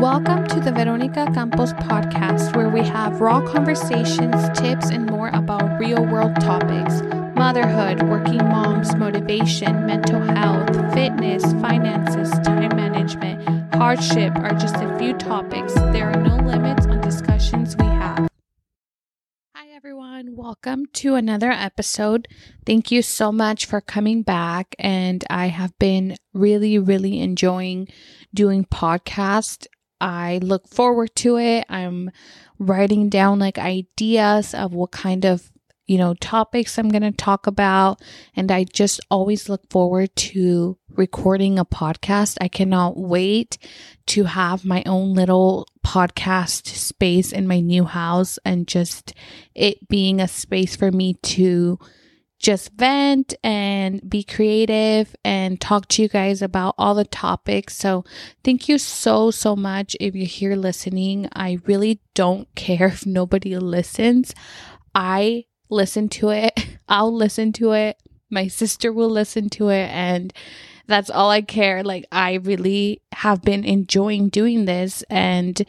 Welcome to the Veronica Campos podcast, where we have raw conversations, tips, and more about real world topics motherhood, working moms, motivation, mental health, fitness, finances, time management, hardship are just a few topics. There are no limits on discussions we have. Hi, everyone. Welcome to another episode. Thank you so much for coming back. And I have been really, really enjoying doing podcast I look forward to it. I'm writing down like ideas of what kind of, you know, topics I'm going to talk about. And I just always look forward to recording a podcast. I cannot wait to have my own little podcast space in my new house and just it being a space for me to just vent and be creative and talk to you guys about all the topics. So, thank you so, so much if you're here listening. I really don't care if nobody listens. I listen to it, I'll listen to it, my sister will listen to it, and that's all I care. Like, I really have been enjoying doing this and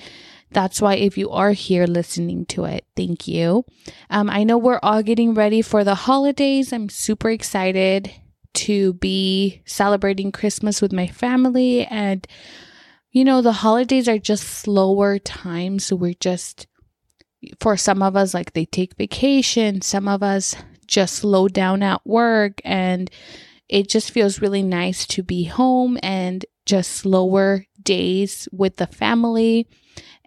that's why if you are here listening to it, thank you. Um, I know we're all getting ready for the holidays. I'm super excited to be celebrating Christmas with my family. And, you know, the holidays are just slower times. So we're just, for some of us, like they take vacation, some of us just slow down at work. And it just feels really nice to be home and just slower days with the family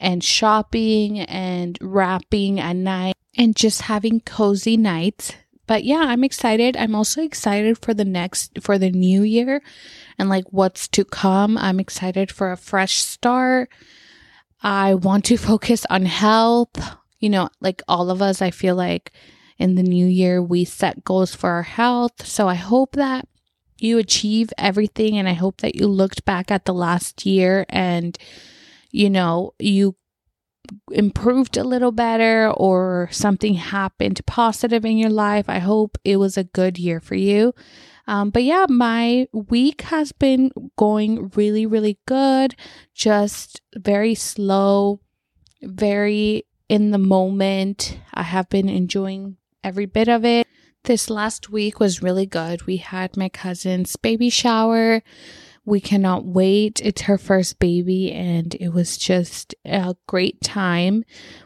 and shopping and wrapping at night and just having cozy nights. But yeah, I'm excited. I'm also excited for the next, for the new year and like what's to come. I'm excited for a fresh start. I want to focus on health. You know, like all of us, I feel like in the new year, we set goals for our health. So I hope that you achieve everything. And I hope that you looked back at the last year and you know, you improved a little better or something happened positive in your life. I hope it was a good year for you. Um, but yeah, my week has been going really, really good. Just very slow, very in the moment. I have been enjoying every bit of it. This last week was really good. We had my cousin's baby shower. We cannot wait. It's her first baby, and it was just a great time.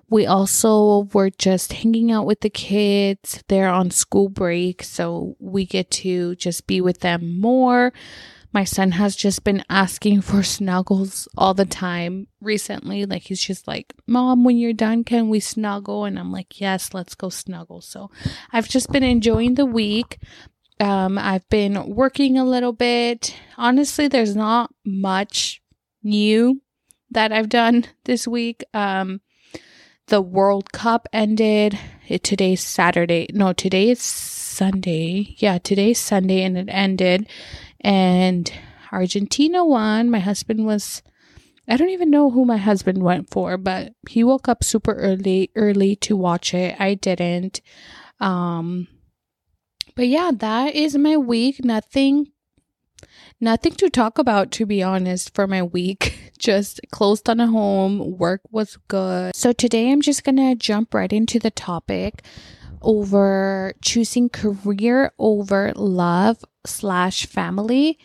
We also were just hanging out with the kids. They're on school break, so we get to just be with them more. My son has just been asking for snuggles all the time recently. Like, he's just like, Mom, when you're done, can we snuggle? And I'm like, Yes, let's go snuggle. So I've just been enjoying the week. Um, I've been working a little bit. Honestly, there's not much new that I've done this week. Um, the World Cup ended. It, today's Saturday. No, today is Sunday. Yeah, today's Sunday and it ended. And Argentina won. My husband was I don't even know who my husband went for, but he woke up super early early to watch it. I didn't. Um but yeah, that is my week. Nothing nothing to talk about to be honest for my week. Just closed on a home, work was good. So today I'm just going to jump right into the topic over choosing career over love slash family.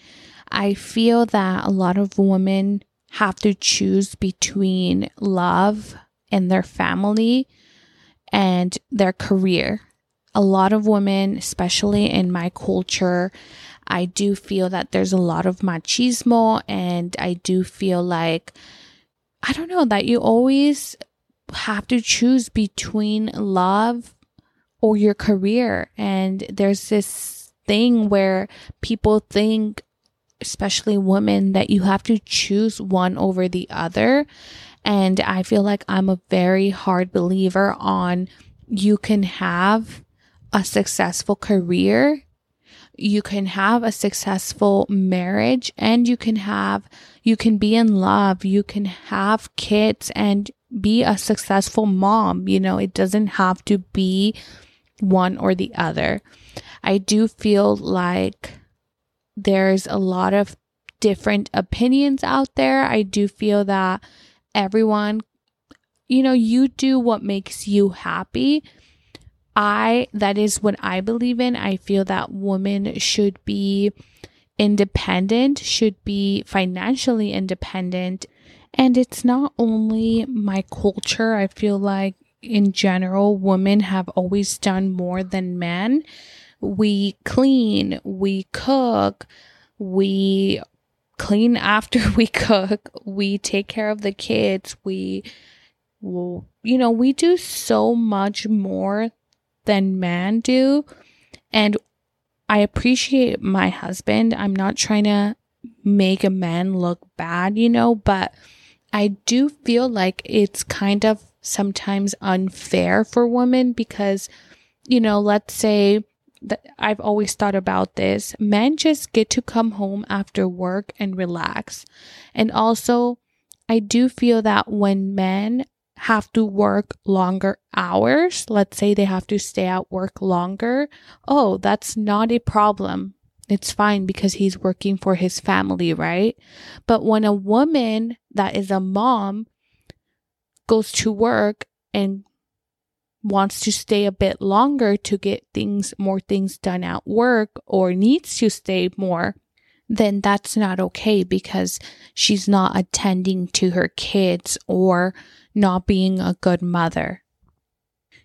I feel that a lot of women have to choose between love and their family and their career a lot of women, especially in my culture, I do feel that there's a lot of machismo, and I do feel like, I don't know, that you always have to choose between love or your career. And there's this thing where people think, especially women, that you have to choose one over the other. And I feel like I'm a very hard believer on you can have a successful career, you can have a successful marriage, and you can have, you can be in love, you can have kids and be a successful mom. You know, it doesn't have to be one or the other. I do feel like there's a lot of different opinions out there. I do feel that everyone, you know, you do what makes you happy. I, that is what I believe in. I feel that women should be independent, should be financially independent. And it's not only my culture. I feel like in general, women have always done more than men. We clean, we cook, we clean after we cook, we take care of the kids, we you know, we do so much more than men do. And I appreciate my husband. I'm not trying to make a man look bad, you know, but I do feel like it's kind of sometimes unfair for women because, you know, let's say that I've always thought about this men just get to come home after work and relax. And also, I do feel that when men have to work longer hours, let's say they have to stay at work longer, oh, that's not a problem. It's fine because he's working for his family, right? But when a woman that is a mom goes to work and wants to stay a bit longer to get things, more things done at work or needs to stay more, then that's not okay because she's not attending to her kids or not being a good mother.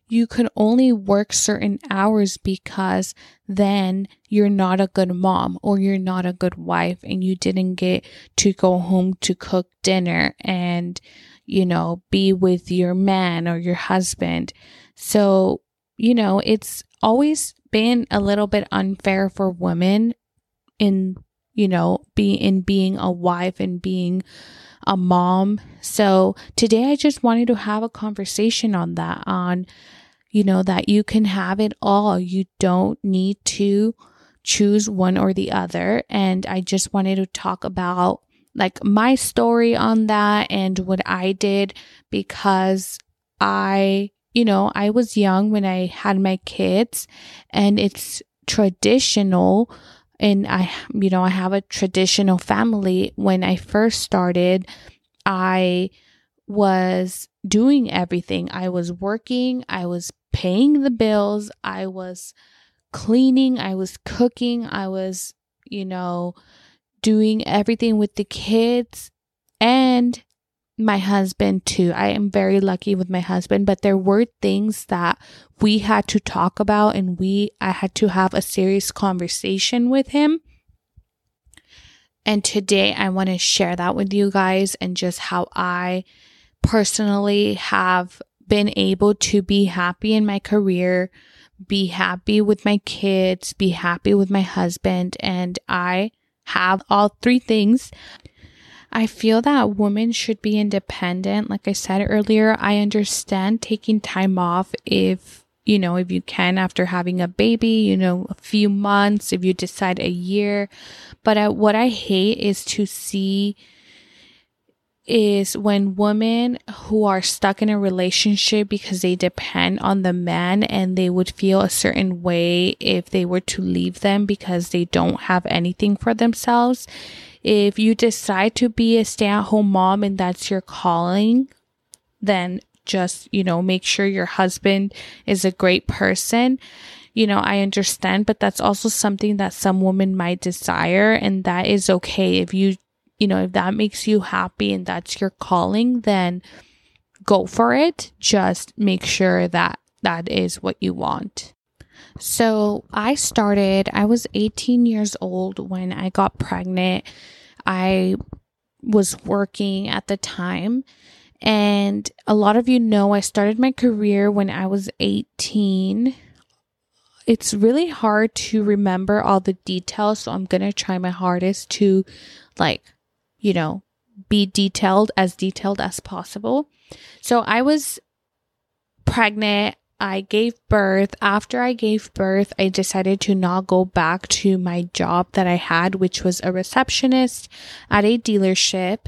You can only work certain hours because then you're not a good mom or you're not a good wife and you didn't get to go home to cook dinner and, you know, be with your man or your husband. So, you know, it's always been a little bit unfair for women in you know, be in being a wife and being a mom. So today I just wanted to have a conversation on that, on, you know, that you can have it all. You don't need to choose one or the other. And I just wanted to talk about like my story on that and what I did because I, you know, I was young when I had my kids and it's traditional and I, you know, I have a traditional family. When I first started, I was doing everything. I was working, I was paying the bills, I was cleaning, I was cooking, I was, you know, doing everything with the kids. And my husband too. I am very lucky with my husband, but there were things that we had to talk about and we I had to have a serious conversation with him. And today I want to share that with you guys and just how I personally have been able to be happy in my career, be happy with my kids, be happy with my husband, and I have all three things I feel that women should be independent. Like I said earlier, I understand taking time off if, you know, if you can after having a baby, you know, a few months, if you decide a year. But I, what I hate is to see is when women who are stuck in a relationship because they depend on the man and they would feel a certain way if they were to leave them because they don't have anything for themselves if you decide to be a stay at home mom and that's your calling, then just, you know, make sure your husband is a great person. You know, I understand, but that's also something that some women might desire, and that is okay. If you, you know, if that makes you happy and that's your calling, then go for it. Just make sure that that is what you want. So I started, I was 18 years old when I got pregnant. I was working at the time. And a lot of you know I started my career when I was 18. It's really hard to remember all the details, so I'm going to try my hardest to, like, you know, be detailed, as detailed as possible. So I was pregnant I gave birth. After I gave birth, I decided to not go back to my job that I had, which was a receptionist at a dealership.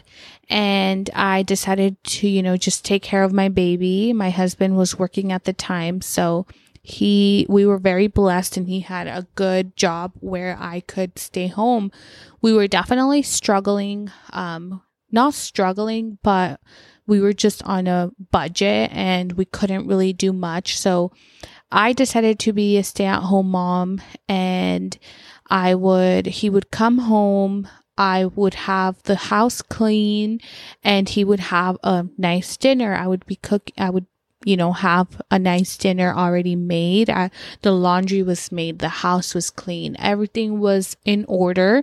And I decided to, you know, just take care of my baby. My husband was working at the time. So he, we were very blessed and he had a good job where I could stay home. We were definitely struggling, um, not struggling, but we were just on a budget and we couldn't really do much. So I decided to be a stay at home mom and I would, he would come home. I would have the house clean and he would have a nice dinner. I would be cooking, I would, you know, have a nice dinner already made. I, the laundry was made, the house was clean, everything was in order.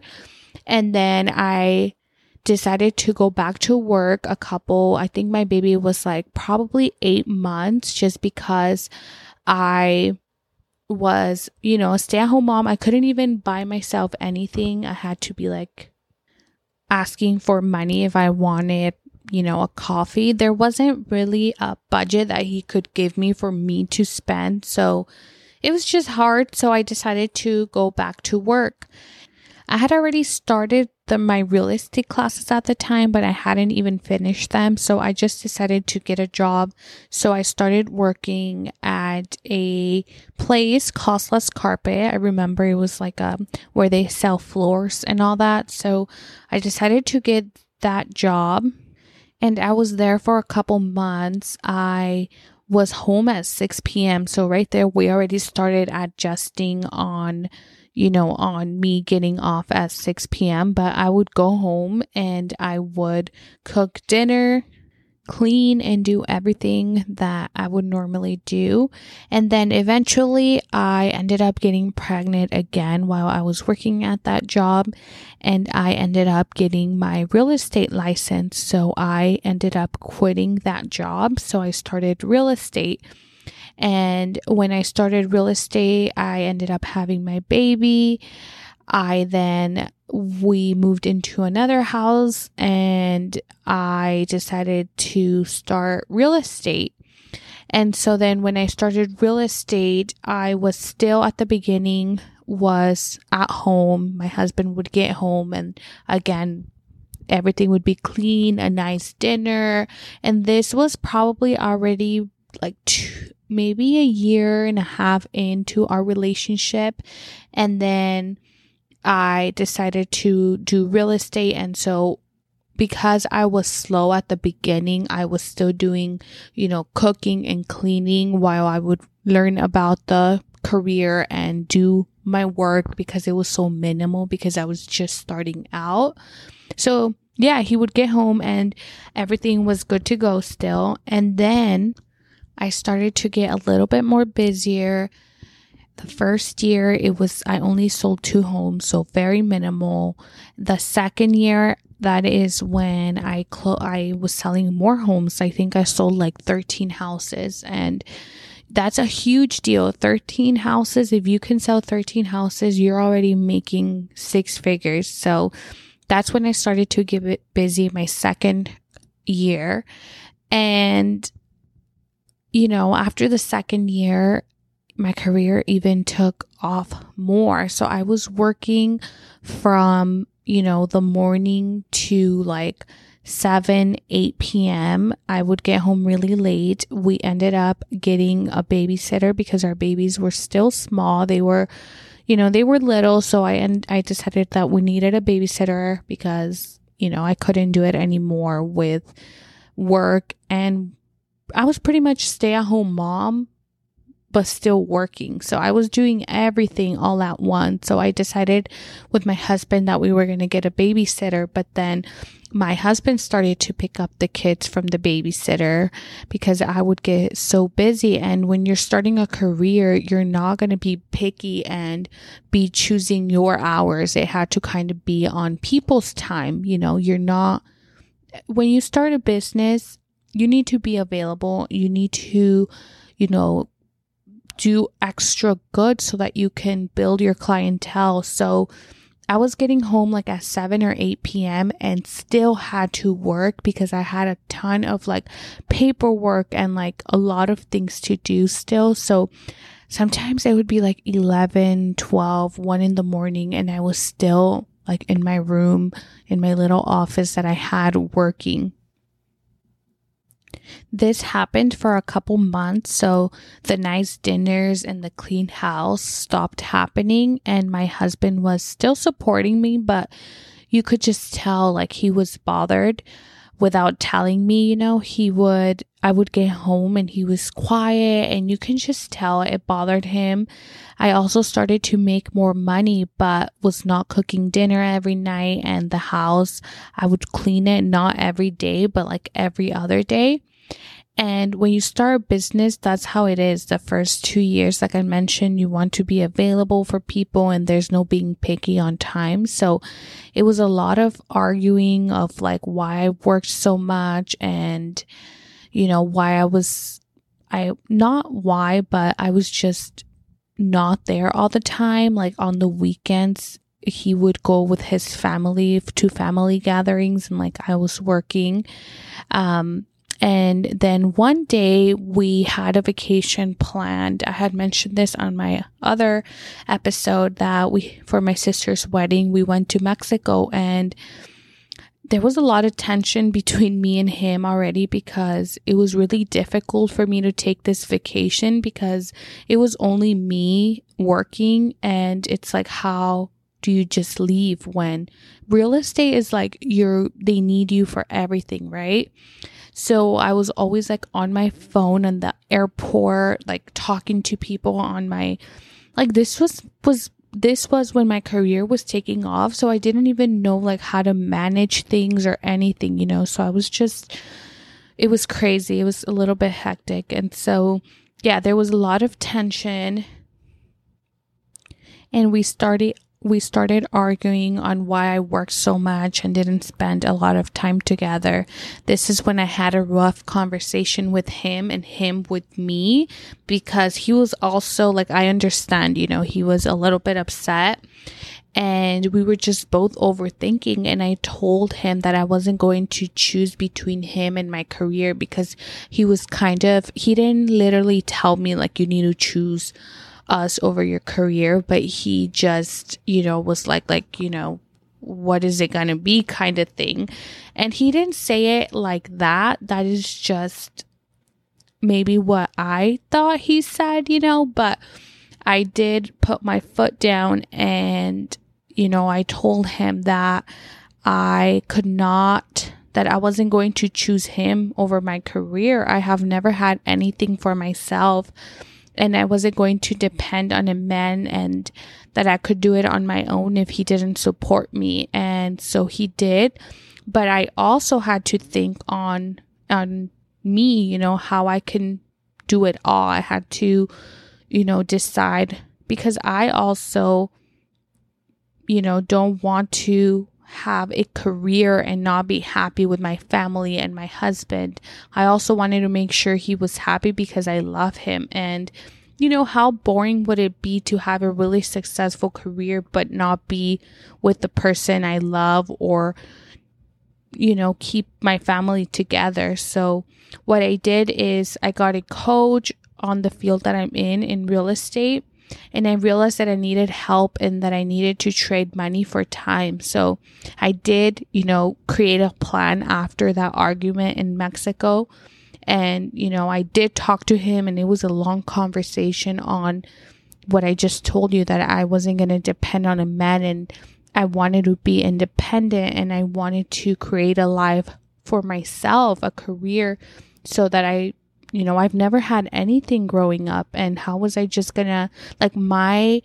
And then I decided to go back to work a couple, I think my baby was like probably eight months just because I was, you know, a stay at home mom. I couldn't even buy myself anything. I had to be like asking for money if I wanted, you know, a coffee. There wasn't really a budget that he could give me for me to spend. So it was just hard. So I decided to go back to work. I had already started the my real estate classes at the time, but I hadn't even finished them. So I just decided to get a job. So I started working at a place, Costless Carpet. I remember it was like a um, where they sell floors and all that. So I decided to get that job. And I was there for a couple months. I was home at 6 p.m. So right there, we already started adjusting on you know, on me getting off at 6 p.m., but I would go home and I would cook dinner, clean, and do everything that I would normally do. And then eventually I ended up getting pregnant again while I was working at that job, and I ended up getting my real estate license. So I ended up quitting that job. So I started real estate and when I started real estate, I ended up having my baby. I then we moved into another house and I decided to start real estate. And so then when I started real estate, I was still at the beginning was at home. My husband would get home and again everything would be clean, a nice dinner. And this was probably already like two, maybe a year and a half into our relationship. And then I decided to do real estate. And so because I was slow at the beginning, I was still doing, you know, cooking and cleaning while I would learn about the career and do my work because it was so minimal because I was just starting out. So, yeah, he would get home and everything was good to go still. And then I started to get a little bit more busier. The first year, it was, I only sold two homes, so very minimal. The second year, that is when I clo- I was selling more homes. I think I sold like 13 houses and that's a huge deal. 13 houses. If you can sell 13 houses, you're already making six figures. So that's when I started to get busy my second year. And you know, after the second year, my career even took off more. So I was working from, you know, the morning to like 7, 8 p.m. I would get home really late. We ended up getting a babysitter because our babies were still small. They were, you know, they were little. So I, and I decided that we needed a babysitter because, you know, I couldn't do it anymore with work and I was pretty much stay at home mom, but still working. So I was doing everything all at once. So I decided with my husband that we were going to get a babysitter, but then my husband started to pick up the kids from the babysitter because I would get so busy. And when you're starting a career, you're not going to be picky and be choosing your hours. It had to kind of be on people's time. You know, you're not, when you start a business, you need to be available. You need to, you know, do extra good so that you can build your clientele. So I was getting home like at 7 or 8 p.m. and still had to work because I had a ton of like paperwork and like a lot of things to do still. So sometimes it would be like 11, 12, 1 in the morning and I was still like in my room in my little office that I had working. This happened for a couple months, so the nice dinners and the clean house stopped happening, and my husband was still supporting me, but you could just tell like he was bothered without telling me, you know, he would, I would get home and he was quiet and you can just tell it bothered him. I also started to make more money, but was not cooking dinner every night and the house, I would clean it not every day, but like every other day. And when you start a business, that's how it is. The first two years, like I mentioned, you want to be available for people and there's no being picky on time. So it was a lot of arguing of like why I worked so much and, you know, why I was, I, not why, but I was just not there all the time. Like on the weekends, he would go with his family to family gatherings and like I was working. Um, and then one day we had a vacation planned. I had mentioned this on my other episode that we, for my sister's wedding, we went to Mexico and there was a lot of tension between me and him already because it was really difficult for me to take this vacation because it was only me working and it's like how do you just leave when real estate is like you're they need you for everything, right? So I was always like on my phone in the airport, like talking to people on my, like this was, was, this was when my career was taking off. So I didn't even know like how to manage things or anything, you know? So I was just, it was crazy. It was a little bit hectic. And so, yeah, there was a lot of tension. And we started we started arguing on why I worked so much and didn't spend a lot of time together. This is when I had a rough conversation with him and him with me because he was also like, I understand, you know, he was a little bit upset and we were just both overthinking and i told him that i wasn't going to choose between him and my career because he was kind of he didn't literally tell me like you need to choose us over your career, but he just, you know, was like, like, you know, what is it going to be kind of thing. And he didn't say it like that. That is just maybe what I thought he said, you know, but I did put my foot down and, you know, I told him that I could not that I wasn't going to choose him over my career. I have never had anything for myself and I wasn't going to depend on a man and that I could do it on my own if he didn't support me. And so he did. But I also had to think on on me, you know, how I can do it all. I had to, you know, decide because I also you know, don't want to have a career and not be happy with my family and my husband. I also wanted to make sure he was happy because I love him. And, you know, how boring would it be to have a really successful career but not be with the person I love or, you know, keep my family together? So, what I did is I got a coach on the field that I'm in, in real estate and I realized that I needed help and that I needed to trade money for time. So I did, you know, create a plan after that argument in Mexico. And, you know, I did talk to him and it was a long conversation on what I just told you that I wasn't going to depend on a man and I wanted to be independent and I wanted to create a life for myself, a career so that I you know, I've never had anything growing up. And how was I just gonna, like, my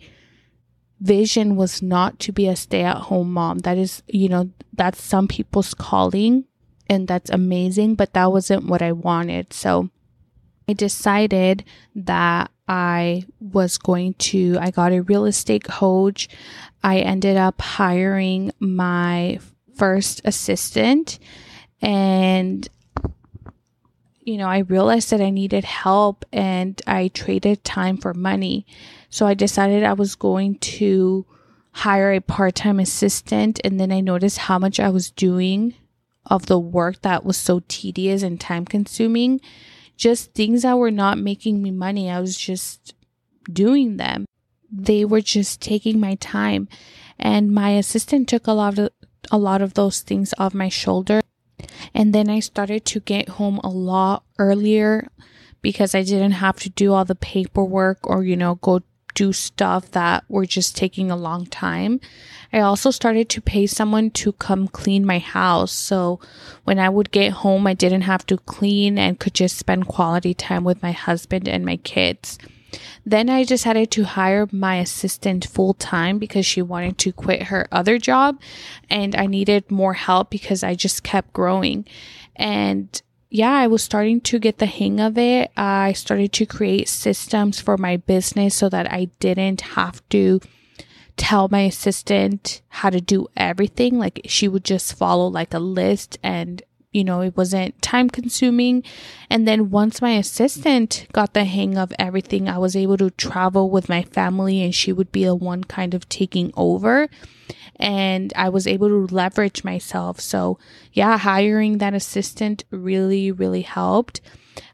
vision was not to be a stay at home mom. That is, you know, that's some people's calling and that's amazing, but that wasn't what I wanted. So I decided that I was going to, I got a real estate coach. I ended up hiring my first assistant and you know, I realized that I needed help and I traded time for money. So I decided I was going to hire a part time assistant. And then I noticed how much I was doing of the work that was so tedious and time consuming. Just things that were not making me money. I was just doing them. They were just taking my time. And my assistant took a lot of a lot of those things off my shoulder and then I started to get home a lot earlier because I didn't have to do all the paperwork or, you know, go do stuff that were just taking a long time. I also started to pay someone to come clean my house. So when I would get home, I didn't have to clean and could just spend quality time with my husband and my kids. Then I decided to hire my assistant full time because she wanted to quit her other job and I needed more help because I just kept growing. And yeah, I was starting to get the hang of it. I started to create systems for my business so that I didn't have to tell my assistant how to do everything. Like she would just follow like a list and you know, it wasn't time consuming. And then once my assistant got the hang of everything, I was able to travel with my family and she would be the one kind of taking over. And I was able to leverage myself. So, yeah, hiring that assistant really, really helped.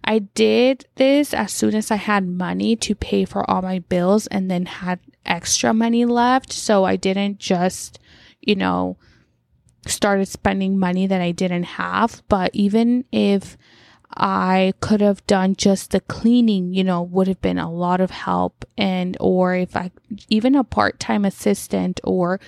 I did this as soon as I had money to pay for all my bills and then had extra money left. So I didn't just, you know, started spending money that I didn't have. But even if I could have done just the cleaning, you know, would have been a lot of help. And, or if I, even a part time assistant or,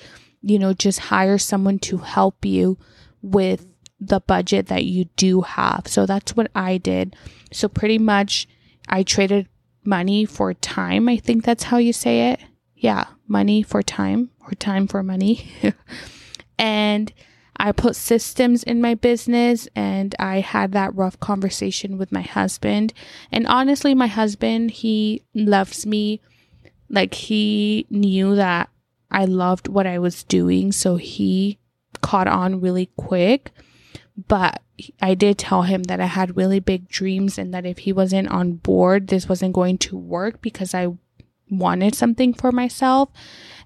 you know, just hire someone to help you with the budget that you do have. So that's what I did. So pretty much I traded money for time. I think that's how you say it. Yeah, money for time or time for money. and I put systems in my business and I had that rough conversation with my husband. And honestly, my husband, he loves me. Like he knew that I loved what I was doing. So he caught on really quick. But I did tell him that I had really big dreams and that if he wasn't on board, this wasn't going to work because I wanted something for myself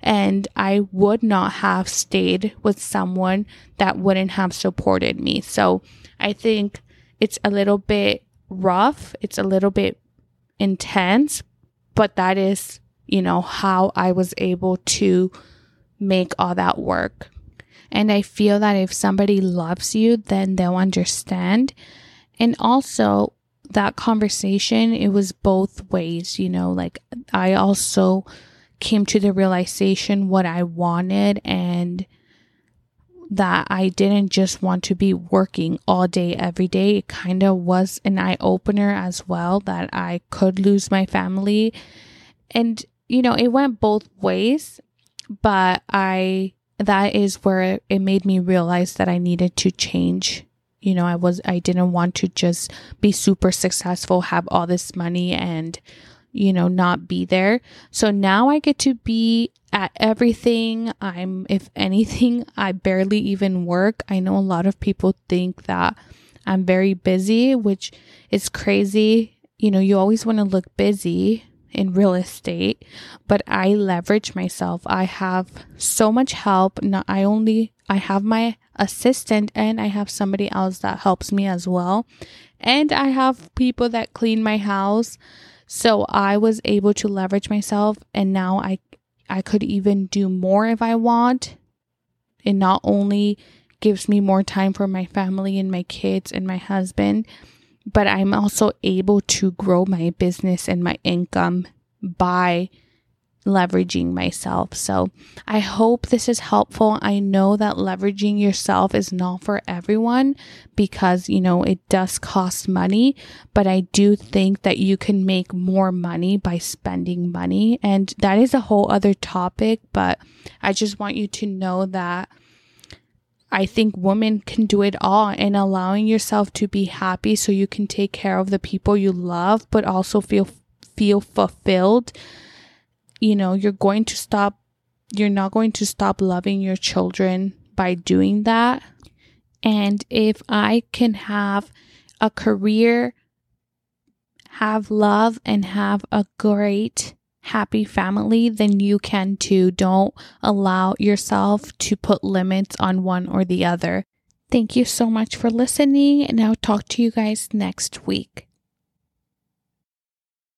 and I would not have stayed with someone that wouldn't have supported me. So I think it's a little bit rough, it's a little bit intense, but that is, you know, how I was able to make all that work. And I feel that if somebody loves you, then they'll understand. And also, that conversation, it was both ways, you know, like I also came to the realization what I wanted and that I didn't just want to be working all day, every day. It kind of was an eye opener as well that I could lose my family. And, you know, it went both ways, but I, that is where it made me realize that I needed to change you know, I was, I didn't want to just be super successful, have all this money and, you know, not be there. So now I get to be at everything. I'm, if anything, I barely even work. I know a lot of people think that I'm very busy, which is crazy. You know, you always want to look busy in real estate, but I leverage myself. I have so much help. Not, I only, I have my assistant and I have somebody else that helps me as well. And I have people that clean my house. So I was able to leverage myself and now I I could even do more if I want. It not only gives me more time for my family and my kids and my husband, but I'm also able to grow my business and my income by leveraging myself. So I hope this is helpful. I know that leveraging yourself is not for everyone because, you know, it does cost money, but I do think that you can make more money by spending money. And that is a whole other topic, but I just want you to know that I think women can do it all and allowing yourself to be happy so you can take care of the people you love, but also feel feel fulfilled you know, you're going to stop, you're not going to stop loving your children by doing that. And if I can have a career, have love, and have a great, happy family, then you can too. Don't allow yourself to put limits on one or the other. Thank you so much for listening, and I'll talk to you guys next week.